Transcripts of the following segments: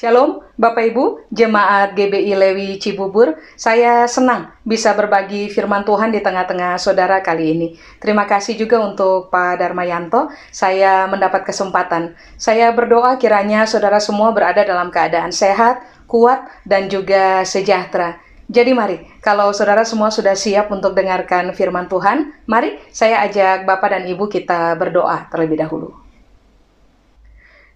Shalom, Bapak Ibu, Jemaat GBI Lewi Cibubur. Saya senang bisa berbagi firman Tuhan di tengah-tengah saudara kali ini. Terima kasih juga untuk Pak Darmayanto. Saya mendapat kesempatan. Saya berdoa kiranya saudara semua berada dalam keadaan sehat, kuat, dan juga sejahtera. Jadi mari, kalau saudara semua sudah siap untuk dengarkan firman Tuhan, mari saya ajak Bapak dan Ibu kita berdoa terlebih dahulu.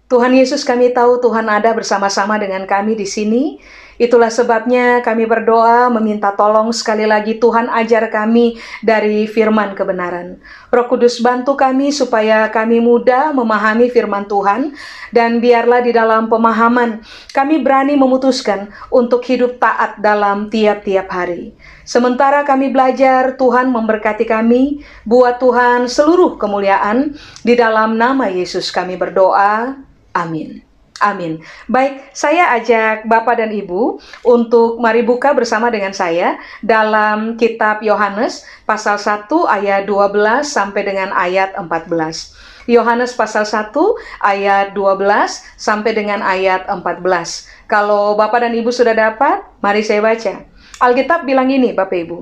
Tuhan Yesus kami tahu Tuhan ada bersama-sama dengan kami di sini. Itulah sebabnya kami berdoa meminta tolong sekali lagi Tuhan ajar kami dari firman kebenaran. Roh Kudus bantu kami supaya kami mudah memahami firman Tuhan dan biarlah di dalam pemahaman kami berani memutuskan untuk hidup taat dalam tiap-tiap hari. Sementara kami belajar, Tuhan memberkati kami. Buat Tuhan seluruh kemuliaan. Di dalam nama Yesus kami berdoa. Amin. Amin. Baik, saya ajak Bapak dan Ibu untuk mari buka bersama dengan saya dalam kitab Yohanes pasal 1 ayat 12 sampai dengan ayat 14. Yohanes pasal 1 ayat 12 sampai dengan ayat 14. Kalau Bapak dan Ibu sudah dapat, mari saya baca. Alkitab bilang ini, Bapak Ibu.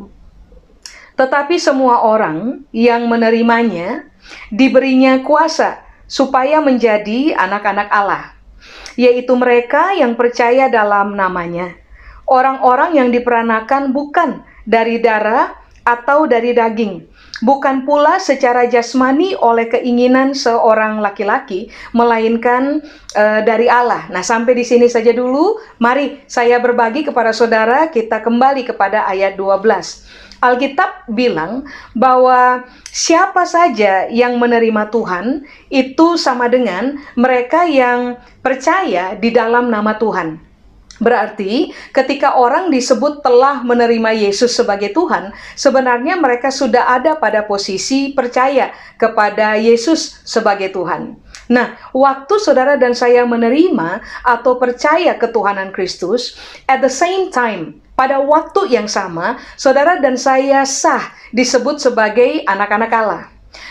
Tetapi semua orang yang menerimanya diberinya kuasa supaya menjadi anak-anak Allah, yaitu mereka yang percaya dalam namanya. Orang-orang yang diperanakan bukan dari darah atau dari daging, bukan pula secara jasmani oleh keinginan seorang laki-laki, melainkan uh, dari Allah. Nah, sampai di sini saja dulu. Mari saya berbagi kepada saudara, kita kembali kepada ayat 12. Alkitab bilang bahwa siapa saja yang menerima Tuhan itu sama dengan mereka yang percaya di dalam nama Tuhan. Berarti, ketika orang disebut telah menerima Yesus sebagai Tuhan, sebenarnya mereka sudah ada pada posisi percaya kepada Yesus sebagai Tuhan. Nah, waktu saudara dan saya menerima atau percaya ketuhanan Kristus, at the same time, pada waktu yang sama, saudara dan saya sah disebut sebagai anak-anak Allah.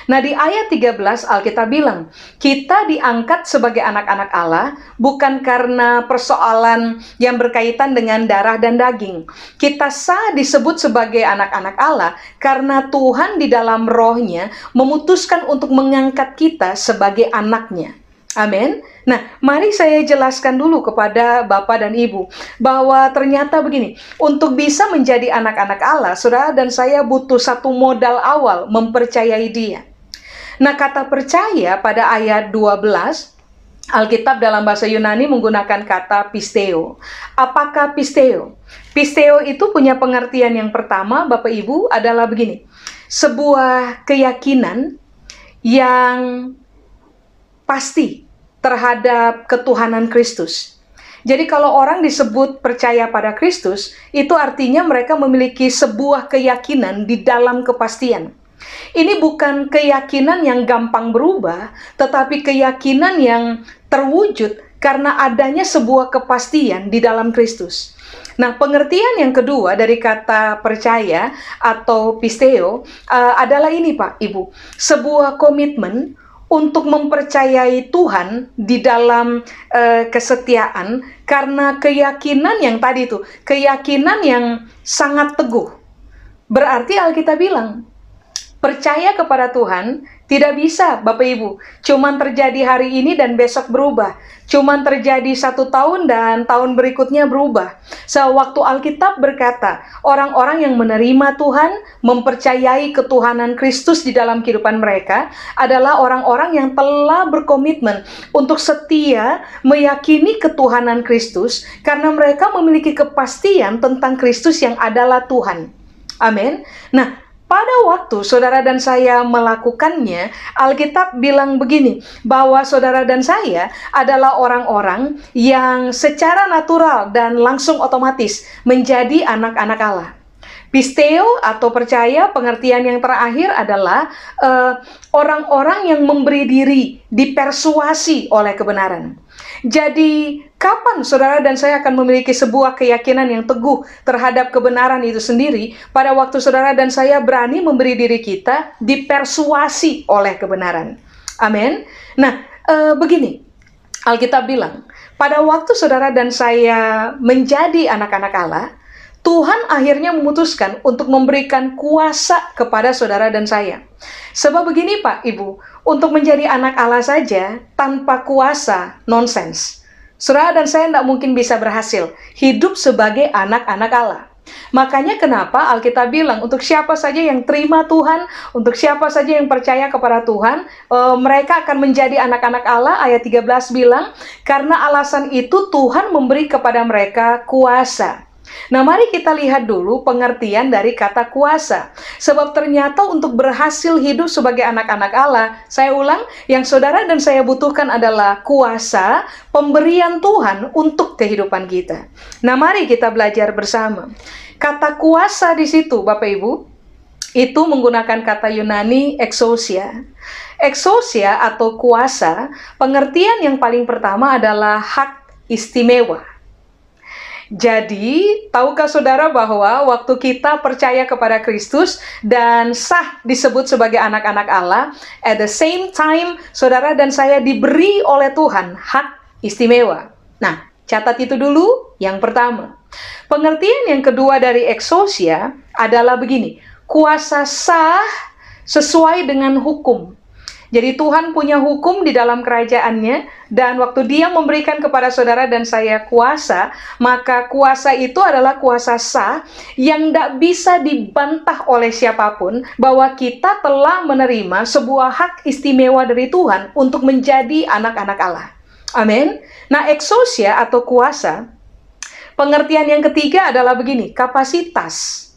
Nah di ayat 13 Alkitab bilang, kita diangkat sebagai anak-anak Allah bukan karena persoalan yang berkaitan dengan darah dan daging. Kita sah disebut sebagai anak-anak Allah karena Tuhan di dalam rohnya memutuskan untuk mengangkat kita sebagai anaknya. Amin. Nah, mari saya jelaskan dulu kepada Bapak dan Ibu bahwa ternyata begini, untuk bisa menjadi anak-anak Allah, Saudara dan saya butuh satu modal awal mempercayai Dia. Nah, kata percaya pada ayat 12 Alkitab dalam bahasa Yunani menggunakan kata pisteo. Apakah pisteo? Pisteo itu punya pengertian yang pertama, Bapak Ibu, adalah begini. Sebuah keyakinan yang pasti terhadap ketuhanan Kristus. Jadi kalau orang disebut percaya pada Kristus, itu artinya mereka memiliki sebuah keyakinan di dalam kepastian. Ini bukan keyakinan yang gampang berubah, tetapi keyakinan yang terwujud karena adanya sebuah kepastian di dalam Kristus. Nah, pengertian yang kedua dari kata percaya atau pisteo uh, adalah ini, Pak, Ibu, sebuah komitmen untuk mempercayai Tuhan di dalam uh, kesetiaan karena keyakinan yang tadi itu, keyakinan yang sangat teguh. Berarti Alkitab bilang, percaya kepada Tuhan tidak bisa, Bapak Ibu. Cuman terjadi hari ini dan besok berubah. Cuman terjadi satu tahun dan tahun berikutnya berubah. Sewaktu Alkitab berkata, orang-orang yang menerima Tuhan, mempercayai ketuhanan Kristus di dalam kehidupan mereka, adalah orang-orang yang telah berkomitmen untuk setia meyakini ketuhanan Kristus, karena mereka memiliki kepastian tentang Kristus yang adalah Tuhan. Amin. Nah, pada waktu saudara dan saya melakukannya, Alkitab bilang begini, bahwa saudara dan saya adalah orang-orang yang secara natural dan langsung otomatis menjadi anak-anak Allah. Pisteo atau percaya pengertian yang terakhir adalah eh, orang-orang uh, yang memberi diri dipersuasi oleh kebenaran. Jadi, kapan saudara dan saya akan memiliki sebuah keyakinan yang teguh terhadap kebenaran itu sendiri? Pada waktu saudara dan saya berani memberi diri kita dipersuasi oleh kebenaran. Amin. Nah, e, begini, Alkitab bilang, pada waktu saudara dan saya menjadi anak-anak Allah, Tuhan akhirnya memutuskan untuk memberikan kuasa kepada saudara dan saya. Sebab begini Pak, Ibu, untuk menjadi anak Allah saja tanpa kuasa, nonsens. Saudara dan saya tidak mungkin bisa berhasil hidup sebagai anak-anak Allah. Makanya kenapa Alkitab bilang untuk siapa saja yang terima Tuhan, untuk siapa saja yang percaya kepada Tuhan, e, mereka akan menjadi anak-anak Allah. Ayat 13 bilang, karena alasan itu Tuhan memberi kepada mereka kuasa. Nah, mari kita lihat dulu pengertian dari kata kuasa. Sebab ternyata untuk berhasil hidup sebagai anak-anak Allah, saya ulang, yang saudara dan saya butuhkan adalah kuasa pemberian Tuhan untuk kehidupan kita. Nah, mari kita belajar bersama. Kata kuasa di situ, Bapak Ibu, itu menggunakan kata Yunani exousia. Exousia atau kuasa, pengertian yang paling pertama adalah hak istimewa jadi, tahukah saudara bahwa waktu kita percaya kepada Kristus dan sah disebut sebagai anak-anak Allah, at the same time saudara dan saya diberi oleh Tuhan hak istimewa. Nah, catat itu dulu yang pertama. Pengertian yang kedua dari exousia adalah begini, kuasa sah sesuai dengan hukum jadi Tuhan punya hukum di dalam kerajaannya dan waktu dia memberikan kepada saudara dan saya kuasa, maka kuasa itu adalah kuasa sah yang tidak bisa dibantah oleh siapa pun bahwa kita telah menerima sebuah hak istimewa dari Tuhan untuk menjadi anak-anak Allah. Amin. Nah, exousia atau kuasa, pengertian yang ketiga adalah begini, kapasitas.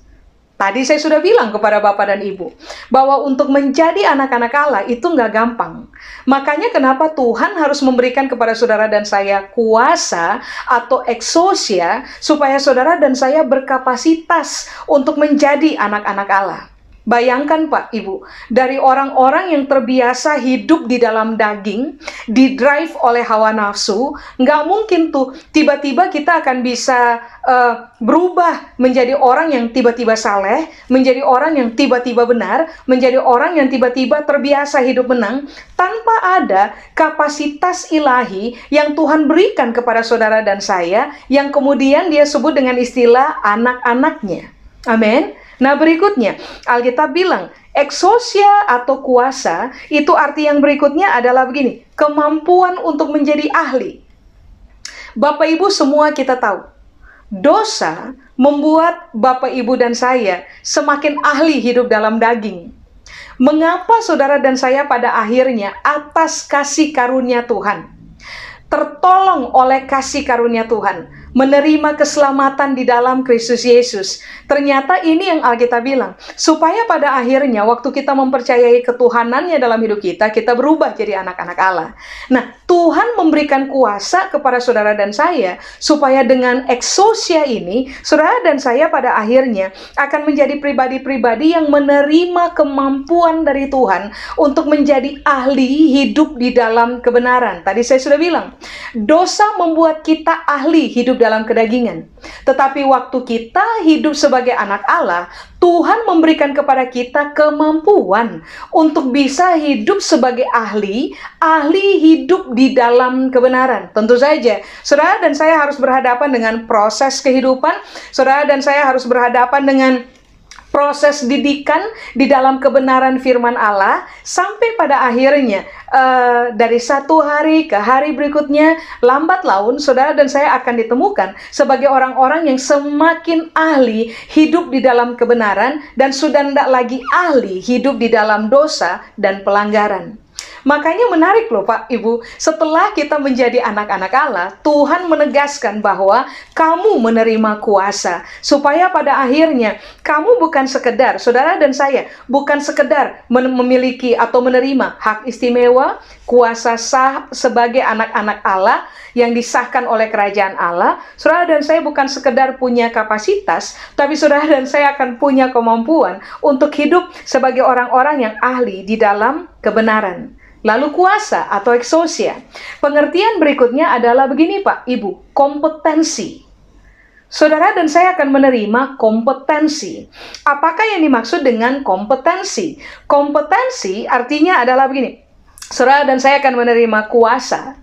Tadi saya sudah bilang kepada Bapak dan Ibu bahwa untuk menjadi anak-anak Allah itu nggak gampang. Makanya kenapa Tuhan harus memberikan kepada saudara dan saya kuasa atau eksosia supaya saudara dan saya berkapasitas untuk menjadi anak-anak Allah. Bayangkan Pak Ibu, dari orang-orang yang terbiasa hidup di dalam daging, di drive oleh hawa nafsu, nggak mungkin tuh tiba-tiba kita akan bisa uh, berubah menjadi orang yang tiba-tiba saleh, menjadi orang yang tiba-tiba benar, menjadi orang yang tiba-tiba terbiasa hidup menang, tanpa ada kapasitas ilahi yang Tuhan berikan kepada saudara dan saya, yang kemudian dia sebut dengan istilah anak-anaknya. Amin. Nah berikutnya, Alkitab bilang, eksosia atau kuasa, itu arti yang berikutnya adalah begini, kemampuan untuk menjadi ahli. Bapak Ibu semua kita tahu, dosa membuat Bapak Ibu dan saya semakin ahli hidup dalam daging. Mengapa saudara dan saya pada akhirnya atas kasih karunia Tuhan, tertolong oleh kasih karunia Tuhan, menerima keselamatan di dalam Kristus Yesus. Ternyata ini yang Alkitab bilang, supaya pada akhirnya waktu kita mempercayai ketuhanannya dalam hidup kita, kita berubah jadi anak-anak Allah. Nah, Tuhan memberikan kuasa kepada saudara dan saya, supaya dengan eksosia ini, saudara dan saya pada akhirnya akan menjadi pribadi-pribadi yang menerima kemampuan dari Tuhan untuk menjadi ahli hidup di dalam kebenaran. Tadi saya sudah bilang, dosa membuat kita ahli hidup dalam kedagingan. Tetapi waktu kita hidup sebagai anak Allah, Tuhan memberikan kepada kita kemampuan untuk bisa hidup sebagai ahli, ahli hidup di dalam kebenaran. Tentu saja, saudara dan saya harus berhadapan dengan proses kehidupan, saudara dan saya harus berhadapan dengan proses didikan di dalam kebenaran firman Allah sampai pada akhirnya uh, dari satu hari ke hari berikutnya lambat laun saudara dan saya akan ditemukan sebagai orang-orang yang semakin ahli hidup di dalam kebenaran dan sudah tidak lagi ahli hidup di dalam dosa dan pelanggaran. Makanya menarik loh Pak Ibu, setelah kita menjadi anak-anak Allah, Tuhan menegaskan bahwa kamu menerima kuasa supaya pada akhirnya kamu bukan sekedar saudara dan saya bukan sekedar memiliki atau menerima hak istimewa, kuasa sah sebagai anak-anak Allah yang disahkan oleh kerajaan Allah. Saudara dan saya bukan sekedar punya kapasitas, tapi saudara dan saya akan punya kemampuan untuk hidup sebagai orang-orang yang ahli di dalam kebenaran. Lalu kuasa atau eksosia. Pengertian berikutnya adalah begini Pak, Ibu, kompetensi. Saudara dan saya akan menerima kompetensi. Apakah yang dimaksud dengan kompetensi? Kompetensi artinya adalah begini. Saudara dan saya akan menerima kuasa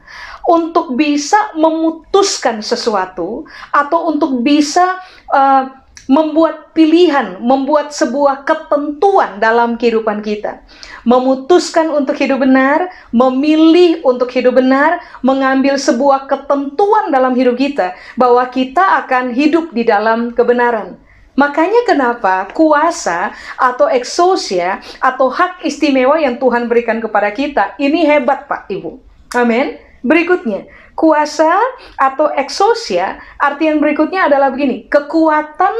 untuk bisa memutuskan sesuatu atau untuk bisa uh, membuat pilihan, membuat sebuah ketentuan dalam kehidupan kita. Memutuskan untuk hidup benar, memilih untuk hidup benar, mengambil sebuah ketentuan dalam hidup kita bahwa kita akan hidup di dalam kebenaran. Makanya kenapa kuasa atau eksosia atau hak istimewa yang Tuhan berikan kepada kita ini hebat Pak Ibu. Amin. Berikutnya, kuasa atau eksosia arti yang berikutnya adalah begini, kekuatan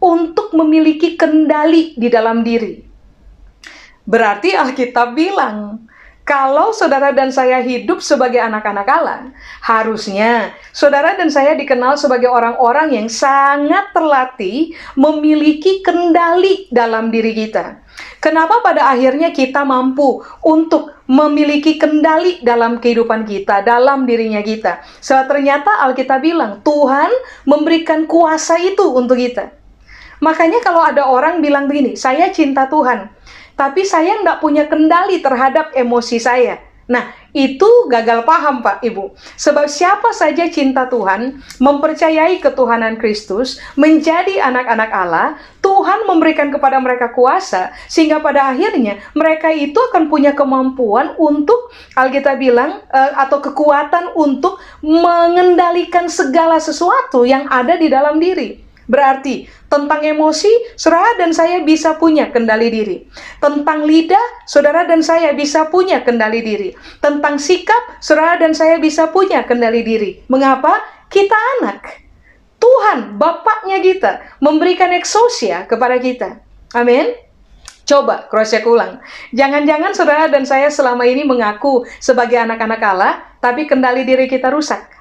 untuk memiliki kendali di dalam diri. Berarti Alkitab bilang, kalau saudara dan saya hidup sebagai anak-anak Allah, harusnya saudara dan saya dikenal sebagai orang-orang yang sangat terlatih memiliki kendali dalam diri kita. Kenapa pada akhirnya kita mampu untuk memiliki kendali dalam kehidupan kita, dalam dirinya kita? Sebab ternyata Alkitab bilang Tuhan memberikan kuasa itu untuk kita. Makanya kalau ada orang bilang begini, saya cinta Tuhan, tapi saya tidak punya kendali terhadap emosi saya. Nah, itu gagal paham Pak Ibu. Sebab siapa saja cinta Tuhan, mempercayai ketuhanan Kristus, menjadi anak-anak Allah, Tuhan memberikan kepada mereka kuasa, sehingga pada akhirnya mereka itu akan punya kemampuan untuk, Alkitab bilang, uh, atau kekuatan untuk mengendalikan segala sesuatu yang ada di dalam diri. Berarti tentang emosi, saudara dan saya bisa punya kendali diri. Tentang lidah, saudara dan saya bisa punya kendali diri. Tentang sikap, saudara dan saya bisa punya kendali diri. Mengapa? Kita anak. Tuhan, Bapaknya kita, memberikan eksosia kepada kita. Amin. Coba cross check ulang. Jangan-jangan saudara dan saya selama ini mengaku sebagai anak-anak Allah, tapi kendali diri kita rusak.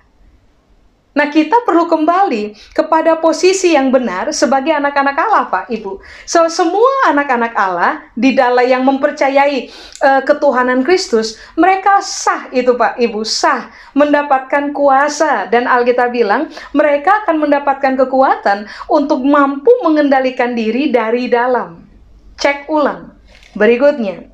Nah, kita perlu kembali kepada posisi yang benar sebagai anak-anak Allah, Pak Ibu. So, semua anak-anak Allah di dalam yang mempercayai uh, ketuhanan Kristus, mereka sah itu, Pak Ibu, sah mendapatkan kuasa dan Alkitab bilang mereka akan mendapatkan kekuatan untuk mampu mengendalikan diri dari dalam. Cek ulang. Berikutnya,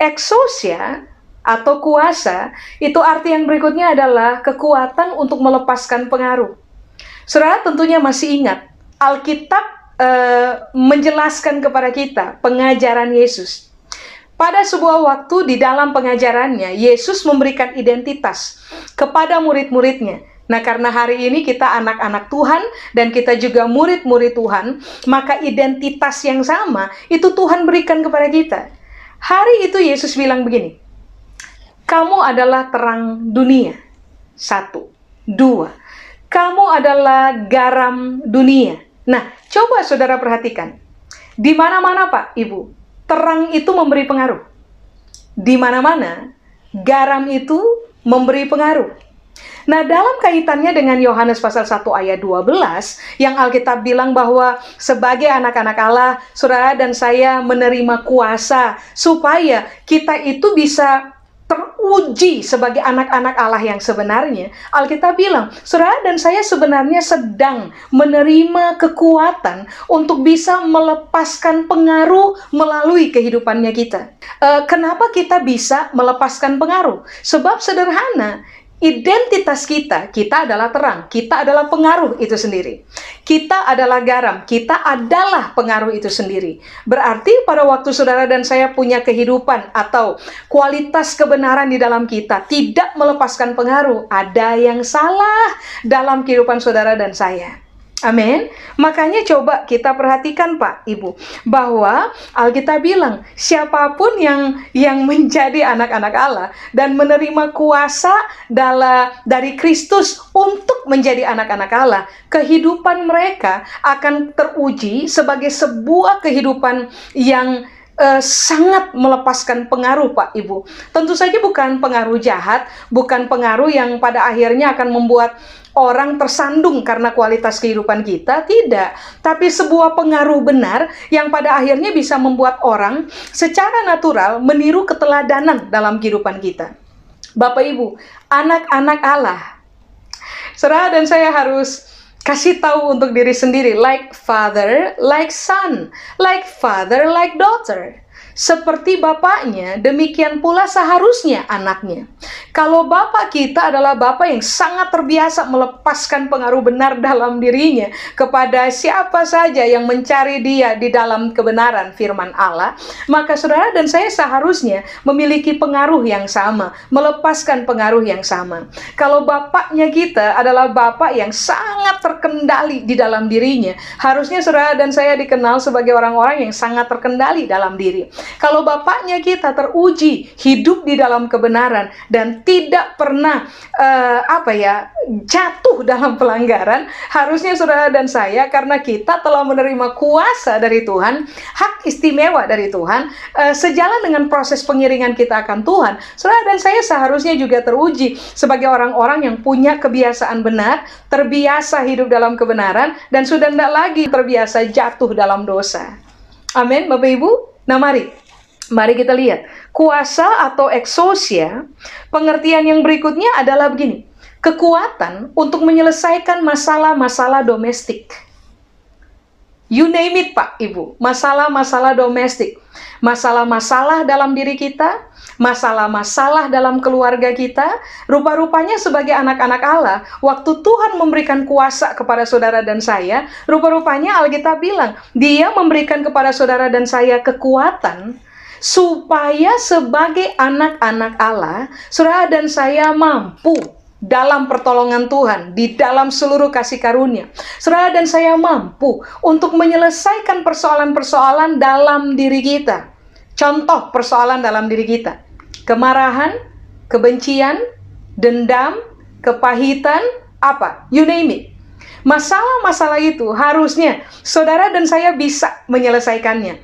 eksosia atau kuasa, itu arti yang berikutnya adalah kekuatan untuk melepaskan pengaruh. Saudara tentunya masih ingat, Alkitab e, menjelaskan kepada kita pengajaran Yesus. Pada sebuah waktu di dalam pengajarannya, Yesus memberikan identitas kepada murid-muridnya. Nah, karena hari ini kita anak-anak Tuhan dan kita juga murid-murid Tuhan, maka identitas yang sama itu Tuhan berikan kepada kita. Hari itu Yesus bilang begini, kamu adalah terang dunia. Satu. Dua. Kamu adalah garam dunia. Nah, coba saudara perhatikan. Di mana-mana Pak, Ibu, terang itu memberi pengaruh. Di mana-mana, garam itu memberi pengaruh. Nah, dalam kaitannya dengan Yohanes pasal 1 ayat 12, yang Alkitab bilang bahwa sebagai anak-anak Allah, saudara dan saya menerima kuasa supaya kita itu bisa teruji sebagai anak-anak Allah yang sebenarnya, Alkitab bilang, saudara dan saya sebenarnya sedang menerima kekuatan untuk bisa melepaskan pengaruh melalui kehidupannya kita. E, kenapa kita bisa melepaskan pengaruh? Sebab sederhana, Identitas kita, kita adalah terang, kita adalah pengaruh itu sendiri. Kita adalah garam, kita adalah pengaruh itu sendiri. Berarti pada waktu saudara dan saya punya kehidupan atau kualitas kebenaran di dalam kita tidak melepaskan pengaruh, ada yang salah dalam kehidupan saudara dan saya. Amin. Makanya coba kita perhatikan Pak, Ibu, bahwa Alkitab bilang siapa pun yang yang menjadi anak-anak Allah dan menerima kuasa dala, dari Kristus untuk menjadi anak-anak Allah, kehidupan mereka akan teruji sebagai sebuah kehidupan yang uh, sangat melepaskan pengaruh Pak Ibu. Tentu saja bukan pengaruh jahat, bukan pengaruh yang pada akhirnya akan membuat orang tersandung karena kualitas kehidupan kita, tidak. Tapi sebuah pengaruh benar yang pada akhirnya bisa membuat orang secara natural meniru keteladanan dalam kehidupan kita. Bapak Ibu, anak-anak Allah. Saudara dan saya harus kasih tahu untuk diri sendiri like father, like son, like father, like daughter. Seperti bapaknya, demikian pula seharusnya anaknya. Kalau bapak kita adalah bapak yang sangat terbiasa melepaskan pengaruh benar dalam dirinya kepada siapa saja yang mencari dia di dalam kebenaran firman Allah, maka saudara dan saya seharusnya memiliki pengaruh yang sama, melepaskan pengaruh yang sama. Kalau bapaknya kita adalah bapak yang sangat terkendali di dalam dirinya, harusnya saudara dan saya dikenal sebagai orang-orang yang sangat terkendali dalam diri. Kalau bapaknya kita teruji hidup di dalam kebenaran dan tidak pernah uh, apa ya jatuh dalam pelanggaran, harusnya saudara dan saya karena kita telah menerima kuasa dari Tuhan, hak istimewa dari Tuhan, uh, sejalan dengan proses pengiringan kita akan Tuhan, saudara dan saya seharusnya juga teruji sebagai orang-orang yang punya kebiasaan benar, terbiasa hidup dalam kebenaran, dan sudah tidak lagi terbiasa jatuh dalam dosa. Amin, Bapak Ibu. Nah, mari Mari kita lihat, kuasa atau eksosia, pengertian yang berikutnya adalah begini. Kekuatan untuk menyelesaikan masalah-masalah domestik. You name it, Pak, Ibu. Masalah-masalah domestik. Masalah-masalah dalam diri kita, masalah-masalah dalam keluarga kita, rupa-rupanya sebagai anak-anak Allah, waktu Tuhan memberikan kuasa kepada saudara dan saya, rupa-rupanya Alkitab bilang, dia memberikan kepada saudara dan saya kekuatan supaya sebagai anak-anak Allah, saudara dan saya mampu dalam pertolongan Tuhan, di dalam seluruh kasih karunia. Saudara dan saya mampu untuk menyelesaikan persoalan-persoalan dalam diri kita. Contoh persoalan dalam diri kita. Kemarahan, kebencian, dendam, kepahitan, apa? You name it. Masalah-masalah itu harusnya saudara dan saya bisa menyelesaikannya.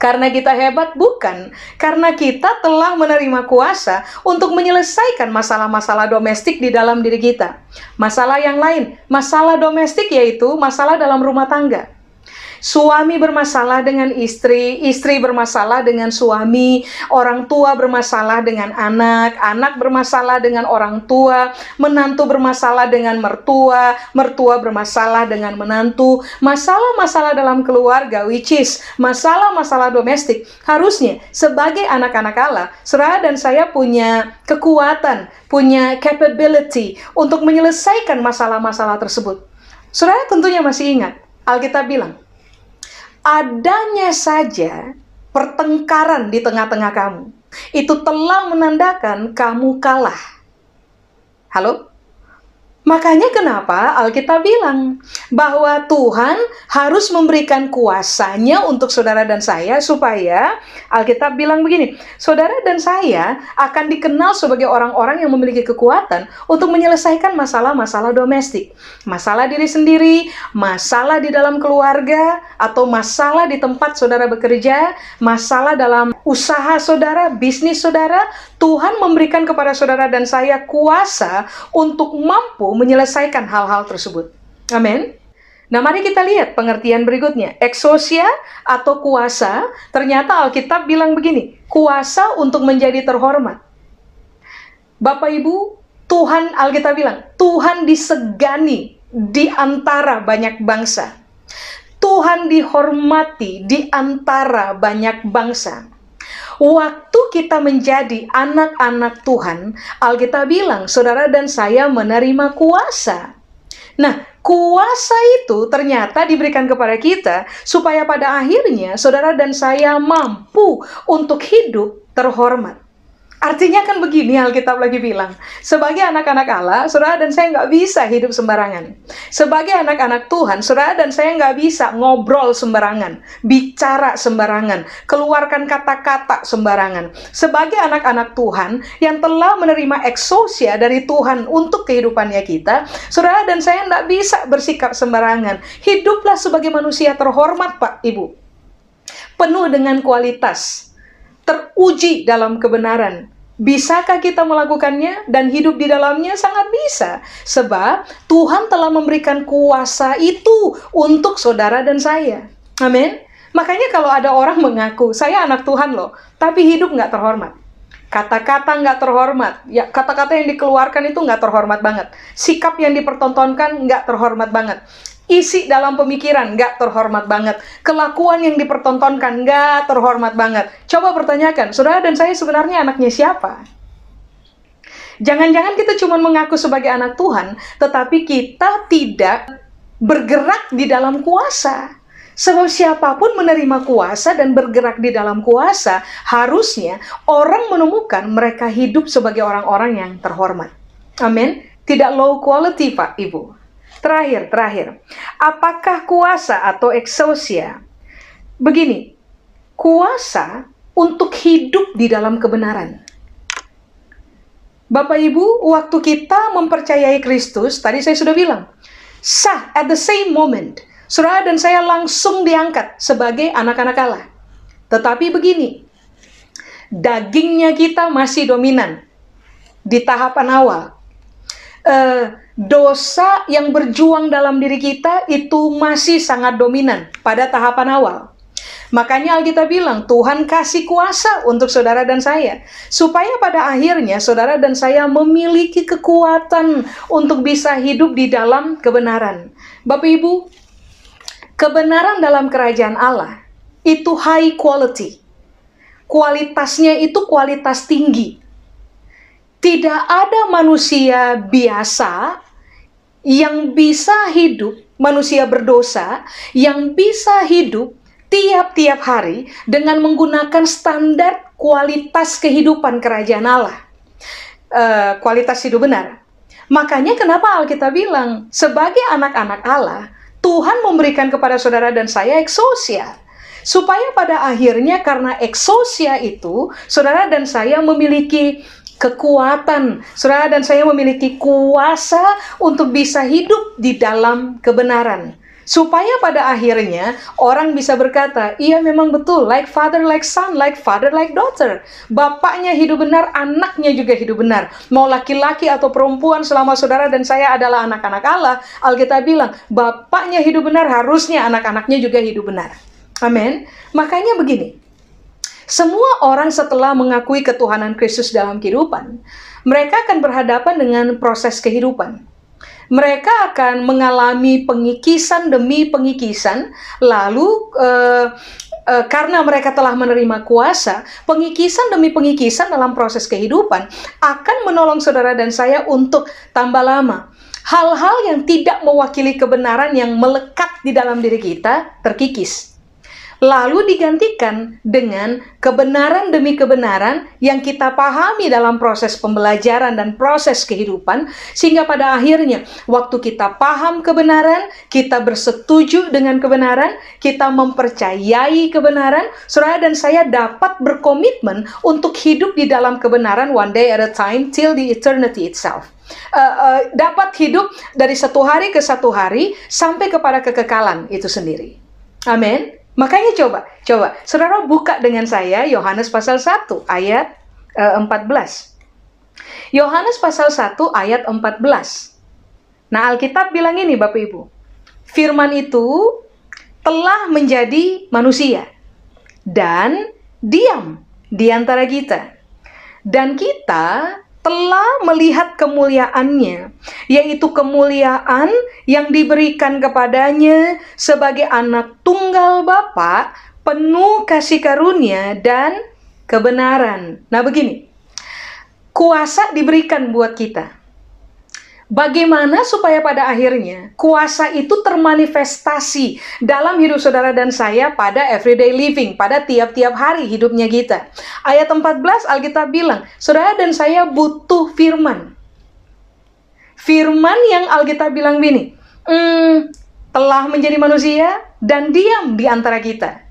Karena kita hebat? Bukan. Karena kita telah menerima kuasa untuk menyelesaikan masalah-masalah domestik di dalam diri kita. Masalah yang lain, masalah domestik yaitu masalah dalam rumah tangga Suami bermasalah dengan istri, istri bermasalah dengan suami, orang tua bermasalah dengan anak, anak bermasalah dengan orang tua, menantu bermasalah dengan mertua, mertua bermasalah dengan menantu. Masalah-masalah dalam keluarga, which is masalah-masalah domestik, harusnya sebagai anak-anak Allah, Serah dan saya punya kekuatan, punya capability untuk menyelesaikan masalah-masalah tersebut. Saudara tentunya masih ingat, Alkitab bilang, adanya saja pertengkaran di tengah-tengah kamu, itu telah menandakan kamu kalah. Halo? Makanya kenapa Alkitab bilang bahwa Tuhan harus memberikan kuasanya untuk saudara dan saya supaya Alkitab bilang begini, saudara dan saya akan dikenal sebagai orang-orang yang memiliki kekuatan untuk menyelesaikan masalah-masalah domestik. Masalah diri sendiri, masalah di dalam keluarga, atau masalah di tempat saudara bekerja, masalah dalam usaha saudara, bisnis saudara, Tuhan memberikan kepada saudara dan saya kuasa untuk mampu menyelesaikan hal-hal tersebut. Amin. Nah, mari kita lihat pengertian berikutnya. Eksosia atau kuasa, ternyata Alkitab bilang begini, kuasa untuk menjadi terhormat. Bapak Ibu, Tuhan Alkitab bilang, Tuhan disegani di antara banyak bangsa. Tuhan dihormati di antara banyak bangsa. Waktu kita menjadi anak-anak Tuhan, Alkitab bilang, saudara dan saya menerima kuasa. Nah, kuasa itu ternyata diberikan kepada kita supaya pada akhirnya saudara dan saya mampu untuk hidup terhormat. Artinya kan begini Alkitab lagi bilang, sebagai anak-anak Allah, saudara dan saya nggak bisa hidup sembarangan. Sebagai anak-anak Tuhan, saudara dan saya nggak bisa ngobrol sembarangan, bicara sembarangan, keluarkan kata-kata sembarangan. Sebagai anak-anak Tuhan yang telah menerima eksosia dari Tuhan untuk kehidupannya kita, saudara dan saya nggak bisa bersikap sembarangan. Hiduplah sebagai manusia terhormat, Pak, Ibu. Penuh dengan kualitas, teruji dalam kebenaran. Bisakah kita melakukannya dan hidup di dalamnya? Sangat bisa. Sebab Tuhan telah memberikan kuasa itu untuk saudara dan saya. Amin. Makanya kalau ada orang mengaku, saya anak Tuhan loh, tapi hidup nggak terhormat. Kata-kata nggak terhormat, ya kata-kata yang dikeluarkan itu nggak terhormat banget. Sikap yang dipertontonkan nggak terhormat banget isi dalam pemikiran nggak terhormat banget. Kelakuan yang dipertontonkan nggak terhormat banget. Coba pertanyakan, saudara dan saya sebenarnya anaknya siapa? Jangan-jangan kita cuma mengaku sebagai anak Tuhan, tetapi kita tidak bergerak di dalam kuasa. Sebab siapa pun menerima kuasa dan bergerak di dalam kuasa, harusnya orang menemukan mereka hidup sebagai orang-orang yang terhormat. Amin. Tidak low quality, Pak, Ibu. Terakhir, terakhir. Apakah kuasa atau exousia? Begini, kuasa untuk hidup di dalam kebenaran. Bapak Ibu, waktu kita mempercayai Kristus, tadi saya sudah bilang, sah at the same moment, saudara dan saya langsung diangkat sebagai anak-anak Allah. Tetapi begini, dagingnya kita masih dominan di tahapan awal. Uh, dosa yang berjuang dalam diri kita itu masih sangat dominan pada tahapan awal. Makanya Alkitab bilang, Tuhan kasih kuasa untuk saudara dan saya. Supaya pada akhirnya saudara dan saya memiliki kekuatan untuk bisa hidup di dalam kebenaran. Bapak Ibu, kebenaran dalam kerajaan Allah itu high quality. Kualitasnya itu kualitas tinggi. Tidak ada manusia biasa yang bisa hidup, manusia berdosa, yang bisa hidup tiap-tiap hari dengan menggunakan standar kualitas kehidupan kerajaan Allah. Uh, kualitas hidup benar. Makanya kenapa Alkitab bilang, sebagai anak-anak Allah, Tuhan memberikan kepada saudara dan saya eksosia. Supaya pada akhirnya karena eksosia itu, saudara dan saya memiliki kekuatan. Saudara dan saya memiliki kuasa untuk bisa hidup di dalam kebenaran supaya pada akhirnya orang bisa berkata, iya memang betul, like father like son, like father like daughter. Bapaknya hidup benar, anaknya juga hidup benar. Mau laki-laki atau perempuan selama saudara dan saya adalah anak-anak Allah, Alkitab bilang, bapaknya hidup benar, harusnya anak-anaknya juga hidup benar. Amin. Makanya begini, semua orang setelah mengakui ketuhanan Kristus dalam kehidupan, mereka akan berhadapan dengan proses kehidupan mereka akan mengalami pengikisan demi pengikisan, lalu uh, uh, karena mereka telah menerima kuasa, pengikisan demi pengikisan dalam proses kehidupan akan menolong saudara dan saya untuk tambah lama. Hal-hal yang tidak mewakili kebenaran yang melekat di dalam diri kita terkikis lalu digantikan dengan kebenaran demi kebenaran yang kita pahami dalam proses pembelajaran dan proses kehidupan, sehingga pada akhirnya waktu kita paham kebenaran, kita bersetuju dengan kebenaran, kita mempercayai kebenaran, saudara dan saya dapat berkomitmen untuk hidup di dalam kebenaran one day at a time till the eternity itself. Uh, uh, dapat hidup dari satu hari ke satu hari sampai kepada kekekalan itu sendiri. Amin. Makanya coba, coba, saudara buka dengan saya Yohanes pasal 1 ayat uh, eh, 14. Yohanes pasal 1 ayat 14. Nah Alkitab bilang ini Bapak Ibu, firman itu telah menjadi manusia dan diam di antara kita. Dan kita telah melihat kemuliaannya, yaitu kemuliaan yang diberikan kepadanya sebagai anak tunggal Bapa, penuh kasih karunia dan kebenaran. Nah, begini. Kuasa diberikan buat kita. Bagaimana supaya pada akhirnya kuasa itu termanifestasi dalam hidup saudara dan saya pada everyday living, pada tiap-tiap hari hidupnya kita. Ayat 14 Alkitab bilang, saudara dan saya butuh firman. Firman yang Alkitab bilang begini, hmm, telah menjadi manusia dan diam di antara kita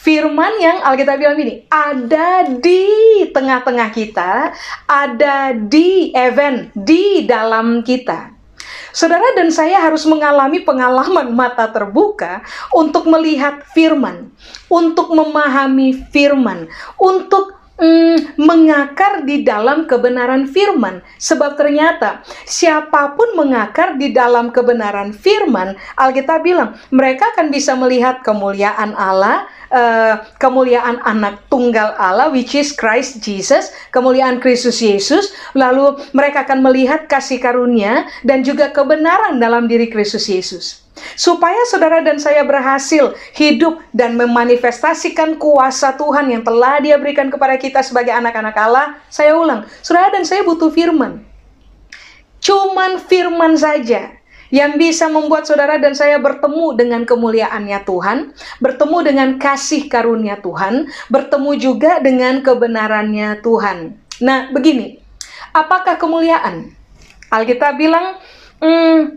firman yang Alkitab bilang gini, ada di tengah-tengah kita, ada di event, di dalam kita. Saudara dan saya harus mengalami pengalaman mata terbuka untuk melihat firman, untuk memahami firman, untuk mm, mengakar di dalam kebenaran firman. Sebab ternyata siapa pun mengakar di dalam kebenaran firman, Alkitab bilang mereka akan bisa melihat kemuliaan Allah uh, kemuliaan anak tunggal Allah which is Christ Jesus, kemuliaan Kristus Yesus, lalu mereka akan melihat kasih karunia dan juga kebenaran dalam diri Kristus Yesus. Supaya saudara dan saya berhasil hidup dan memanifestasikan kuasa Tuhan yang telah dia berikan kepada kita sebagai anak-anak Allah, saya ulang, saudara dan saya butuh firman. Cuman firman saja yang bisa membuat saudara dan saya bertemu dengan kemuliaannya Tuhan, bertemu dengan kasih karunia Tuhan, bertemu juga dengan kebenarannya Tuhan. Nah, begini, apakah kemuliaan? Alkitab bilang, hmm,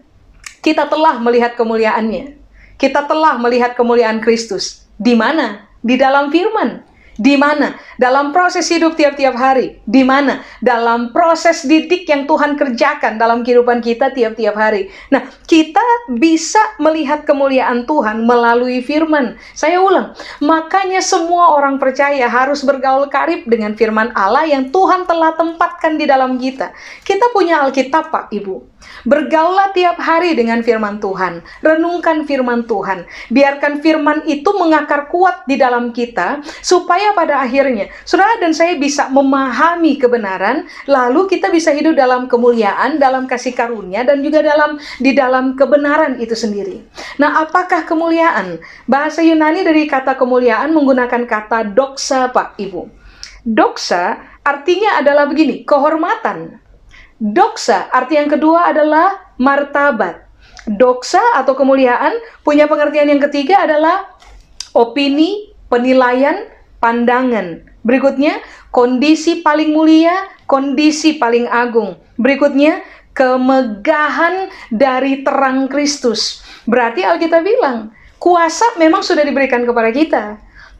kita telah melihat kemuliaannya. Kita telah melihat kemuliaan Kristus. Di mana? Di dalam firman. Di mana? Dalam proses hidup tiap-tiap hari. Di mana? Dalam proses didik yang Tuhan kerjakan dalam kehidupan kita tiap-tiap hari. Nah, kita bisa melihat kemuliaan Tuhan melalui firman. Saya ulang, makanya semua orang percaya harus bergaul karib dengan firman Allah yang Tuhan telah tempatkan di dalam kita. Kita punya Alkitab, Pak, Ibu. Bergaulah tiap hari dengan firman Tuhan. Renungkan firman Tuhan. Biarkan firman itu mengakar kuat di dalam kita supaya pada akhirnya saudara dan saya bisa memahami kebenaran, lalu kita bisa hidup dalam kemuliaan, dalam kasih karunia dan juga dalam di dalam kebenaran itu sendiri. Nah, apakah kemuliaan? Bahasa Yunani dari kata kemuliaan menggunakan kata doksa, Pak Ibu. Doksa artinya adalah begini, kehormatan Doksa, arti yang kedua adalah martabat. Doksa atau kemuliaan punya pengertian yang ketiga adalah opini, penilaian, pandangan. Berikutnya, kondisi paling mulia, kondisi paling agung. Berikutnya, kemegahan dari terang Kristus. Berarti Alkitab bilang, kuasa memang sudah diberikan kepada kita.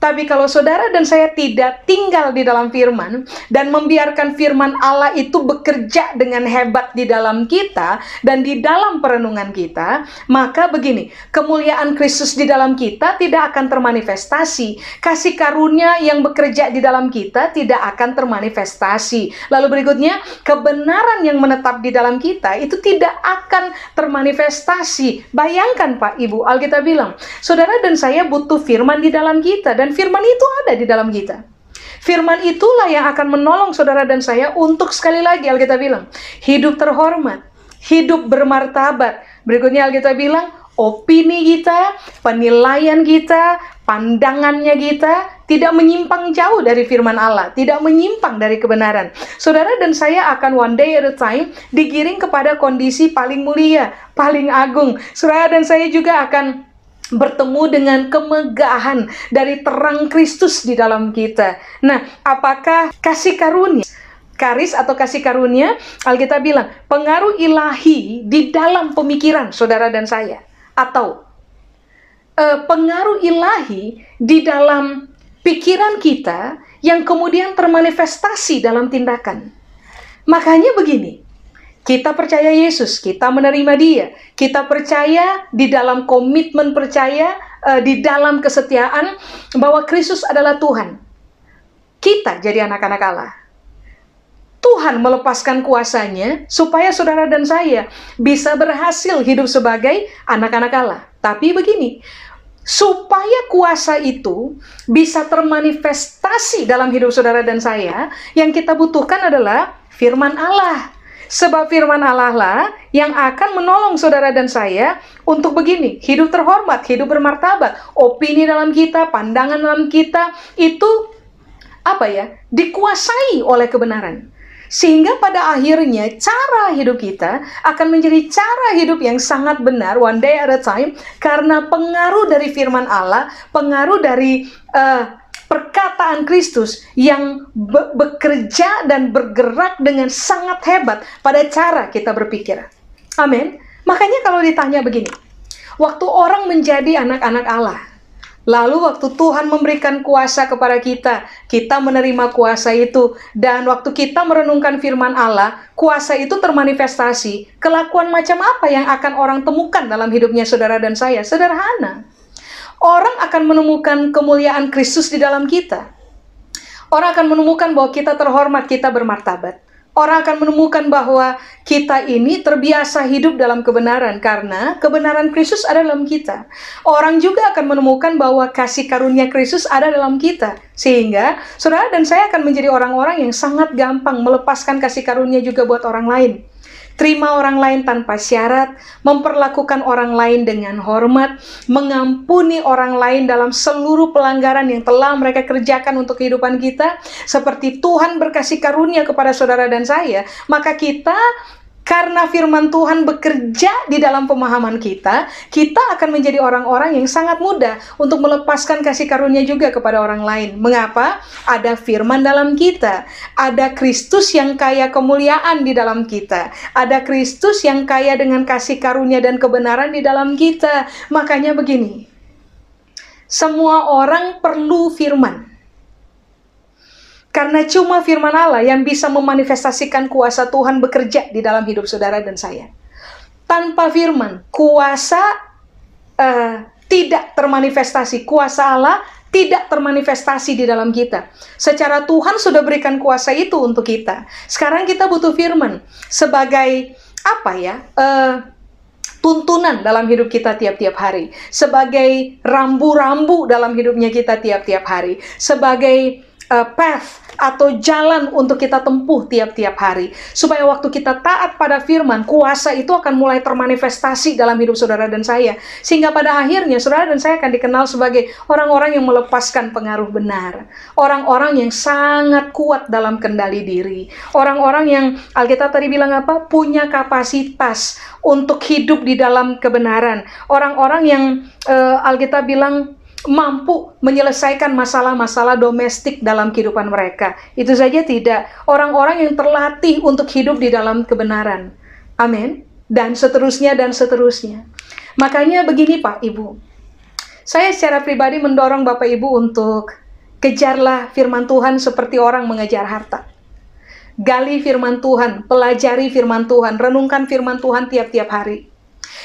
Tapi kalau saudara dan saya tidak tinggal di dalam firman dan membiarkan firman Allah itu bekerja dengan hebat di dalam kita dan di dalam perenungan kita, maka begini, kemuliaan Kristus di dalam kita tidak akan termanifestasi. Kasih karunia yang bekerja di dalam kita tidak akan termanifestasi. Lalu berikutnya, kebenaran yang menetap di dalam kita itu tidak akan termanifestasi. Bayangkan Pak Ibu, Alkitab bilang, saudara dan saya butuh firman di dalam kita dan firman itu ada di dalam kita. Firman itulah yang akan menolong saudara dan saya untuk sekali lagi Alkitab bilang, hidup terhormat, hidup bermartabat. Berikutnya Alkitab bilang, opini kita, penilaian kita, pandangannya kita tidak menyimpang jauh dari firman Allah, tidak menyimpang dari kebenaran. Saudara dan saya akan one day at a time digiring kepada kondisi paling mulia, paling agung. Saudara dan saya juga akan bertemu dengan kemegahan dari terang Kristus di dalam kita. Nah, apakah kasih karunia karis atau kasih karunia, Alkitab bilang, pengaruh ilahi di dalam pemikiran saudara dan saya atau uh, pengaruh ilahi di dalam pikiran kita yang kemudian termanifestasi dalam tindakan. Makanya begini, kita percaya Yesus, kita menerima Dia. Kita percaya di dalam komitmen percaya, uh, di dalam kesetiaan bahwa Kristus adalah Tuhan. Kita jadi anak-anak Allah. Tuhan melepaskan kuasanya supaya saudara dan saya bisa berhasil hidup sebagai anak-anak Allah. Tapi begini, supaya kuasa itu bisa termanifestasi dalam hidup saudara dan saya, yang kita butuhkan adalah firman Allah. Sebab firman Allah lah yang akan menolong saudara dan saya untuk begini, hidup terhormat, hidup bermartabat, opini dalam kita, pandangan dalam kita itu apa ya? dikuasai oleh kebenaran. Sehingga pada akhirnya cara hidup kita akan menjadi cara hidup yang sangat benar one day at a time karena pengaruh dari firman Allah, pengaruh dari uh, perkataan Kristus yang be bekerja dan bergerak dengan sangat hebat pada cara kita berpikir. Amin. Makanya kalau ditanya begini, waktu orang menjadi anak-anak Allah, lalu waktu Tuhan memberikan kuasa kepada kita, kita menerima kuasa itu, dan waktu kita merenungkan firman Allah, kuasa itu termanifestasi. Kelakuan macam apa yang akan orang temukan dalam hidupnya saudara dan saya? Sederhana orang akan menemukan kemuliaan Kristus di dalam kita. Orang akan menemukan bahwa kita terhormat, kita bermartabat. Orang akan menemukan bahwa kita ini terbiasa hidup dalam kebenaran karena kebenaran Kristus ada dalam kita. Orang juga akan menemukan bahwa kasih karunia Kristus ada dalam kita. Sehingga saudara dan saya akan menjadi orang-orang yang sangat gampang melepaskan kasih karunia juga buat orang lain terima orang lain tanpa syarat, memperlakukan orang lain dengan hormat, mengampuni orang lain dalam seluruh pelanggaran yang telah mereka kerjakan untuk kehidupan kita, seperti Tuhan berkasih karunia kepada saudara dan saya, maka kita karena firman Tuhan bekerja di dalam pemahaman kita, kita akan menjadi orang-orang yang sangat mudah untuk melepaskan kasih karunia juga kepada orang lain. Mengapa? Ada firman dalam kita, ada Kristus yang kaya kemuliaan di dalam kita, ada Kristus yang kaya dengan kasih karunia dan kebenaran di dalam kita. Makanya begini, semua orang perlu firman. Karena cuma firman Allah yang bisa memanifestasikan kuasa Tuhan bekerja di dalam hidup saudara dan saya. Tanpa firman, kuasa uh, tidak termanifestasi. Kuasa Allah tidak termanifestasi di dalam kita. Secara Tuhan sudah berikan kuasa itu untuk kita. Sekarang kita butuh firman sebagai apa ya? Uh, tuntunan dalam hidup kita tiap-tiap hari, sebagai rambu-rambu dalam hidupnya kita tiap-tiap hari, sebagai uh, path atau jalan untuk kita tempuh tiap-tiap hari. Supaya waktu kita taat pada firman, kuasa itu akan mulai termanifestasi dalam hidup saudara dan saya. Sehingga pada akhirnya saudara dan saya akan dikenal sebagai orang-orang yang melepaskan pengaruh benar. Orang-orang yang sangat kuat dalam kendali diri. Orang-orang yang Alkitab tadi bilang apa? Punya kapasitas untuk hidup di dalam kebenaran. Orang-orang yang uh, Alkitab bilang mampu menyelesaikan masalah-masalah domestik dalam kehidupan mereka. Itu saja tidak. Orang-orang yang terlatih untuk hidup di dalam kebenaran. Amin. Dan seterusnya dan seterusnya. Makanya begini Pak Ibu. Saya secara pribadi mendorong Bapak Ibu untuk kejarlah firman Tuhan seperti orang mengejar harta. Gali firman Tuhan, pelajari firman Tuhan, renungkan firman Tuhan tiap-tiap hari.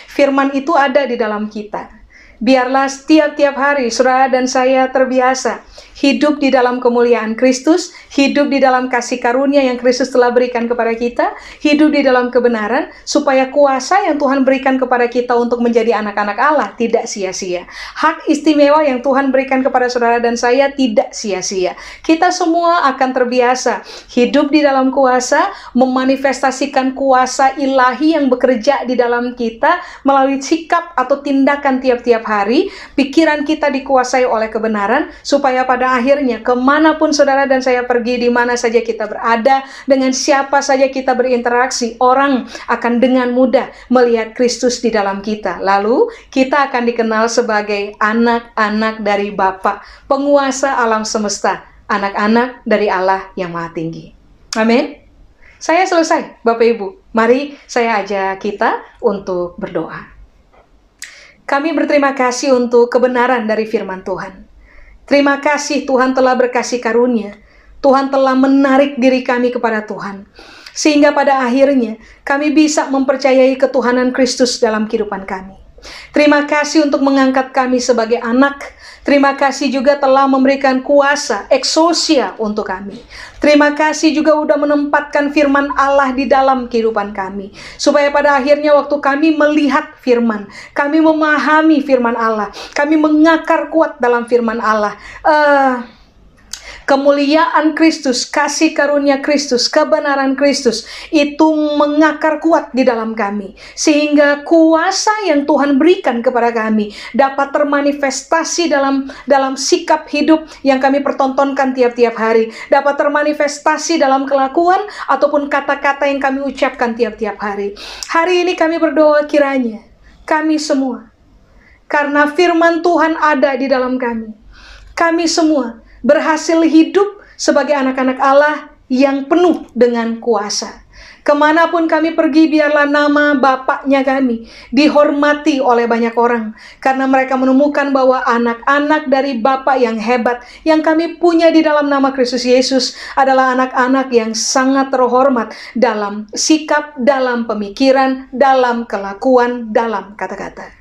Firman itu ada di dalam kita Biarlah setiap-tiap hari saudara dan saya terbiasa hidup di dalam kemuliaan Kristus, hidup di dalam kasih karunia yang Kristus telah berikan kepada kita, hidup di dalam kebenaran, supaya kuasa yang Tuhan berikan kepada kita untuk menjadi anak-anak Allah tidak sia-sia. Hak istimewa yang Tuhan berikan kepada saudara dan saya tidak sia-sia. Kita semua akan terbiasa hidup di dalam kuasa, memanifestasikan kuasa ilahi yang bekerja di dalam kita melalui sikap atau tindakan tiap-tiap hari, pikiran kita dikuasai oleh kebenaran, supaya pada akhirnya ke mana pun saudara dan saya pergi, di mana saja kita berada, dengan siapa saja kita berinteraksi, orang akan dengan mudah melihat Kristus di dalam kita. Lalu kita akan dikenal sebagai anak-anak dari Bapa, penguasa alam semesta, anak-anak dari Allah yang Maha Tinggi. Amin. Saya selesai, Bapak Ibu. Mari saya ajak kita untuk berdoa. Kami berterima kasih untuk kebenaran dari firman Tuhan. Terima kasih Tuhan telah berkasih karunia. Tuhan telah menarik diri kami kepada Tuhan. Sehingga pada akhirnya kami bisa mempercayai ketuhanan Kristus dalam kehidupan kami. Terima kasih untuk mengangkat kami sebagai anak. Terima kasih juga telah memberikan kuasa, eksosia untuk kami. Terima kasih juga sudah menempatkan firman Allah di dalam kehidupan kami. Supaya pada akhirnya waktu kami melihat firman, kami memahami firman Allah, kami mengakar kuat dalam firman Allah. Uh, kemuliaan Kristus, kasih karunia Kristus, kebenaran Kristus itu mengakar kuat di dalam kami sehingga kuasa yang Tuhan berikan kepada kami dapat termanifestasi dalam dalam sikap hidup yang kami pertontonkan tiap-tiap hari, dapat termanifestasi dalam kelakuan ataupun kata-kata yang kami ucapkan tiap-tiap hari. Hari ini kami berdoa kiranya kami semua karena firman Tuhan ada di dalam kami. Kami semua berhasil hidup sebagai anak-anak Allah yang penuh dengan kuasa. Ke mana pun kami pergi, biarlah nama Bapaknya kami dihormati oleh banyak orang. Karena mereka menemukan bahwa anak-anak dari Bapak yang hebat yang kami punya di dalam nama Kristus Yesus adalah anak-anak yang sangat terhormat dalam sikap, dalam pemikiran, dalam kelakuan, dalam kata-kata.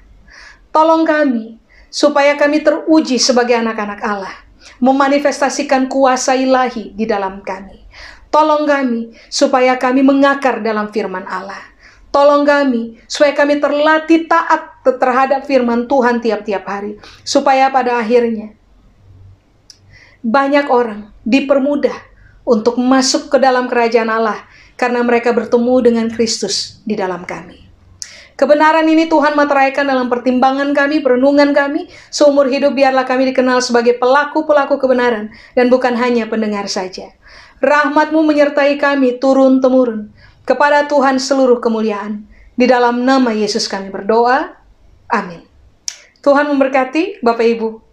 Tolong kami supaya kami teruji sebagai anak-anak Allah memanifestasikan kuasa ilahi di dalam kami. Tolong kami supaya kami mengakar dalam firman Allah. Tolong kami supaya kami terlatih taat terhadap firman Tuhan tiap-tiap hari. Supaya pada akhirnya banyak orang dipermudah untuk masuk ke dalam kerajaan Allah karena mereka bertemu dengan Kristus di dalam kami. Kebenaran ini Tuhan materaikan dalam pertimbangan kami, perenungan kami, seumur hidup biarlah kami dikenal sebagai pelaku-pelaku kebenaran dan bukan hanya pendengar saja. Rahmatmu menyertai kami turun-temurun. Kepada Tuhan seluruh kemuliaan. Di dalam nama Yesus kami berdoa. Amin. Tuhan memberkati Bapak Ibu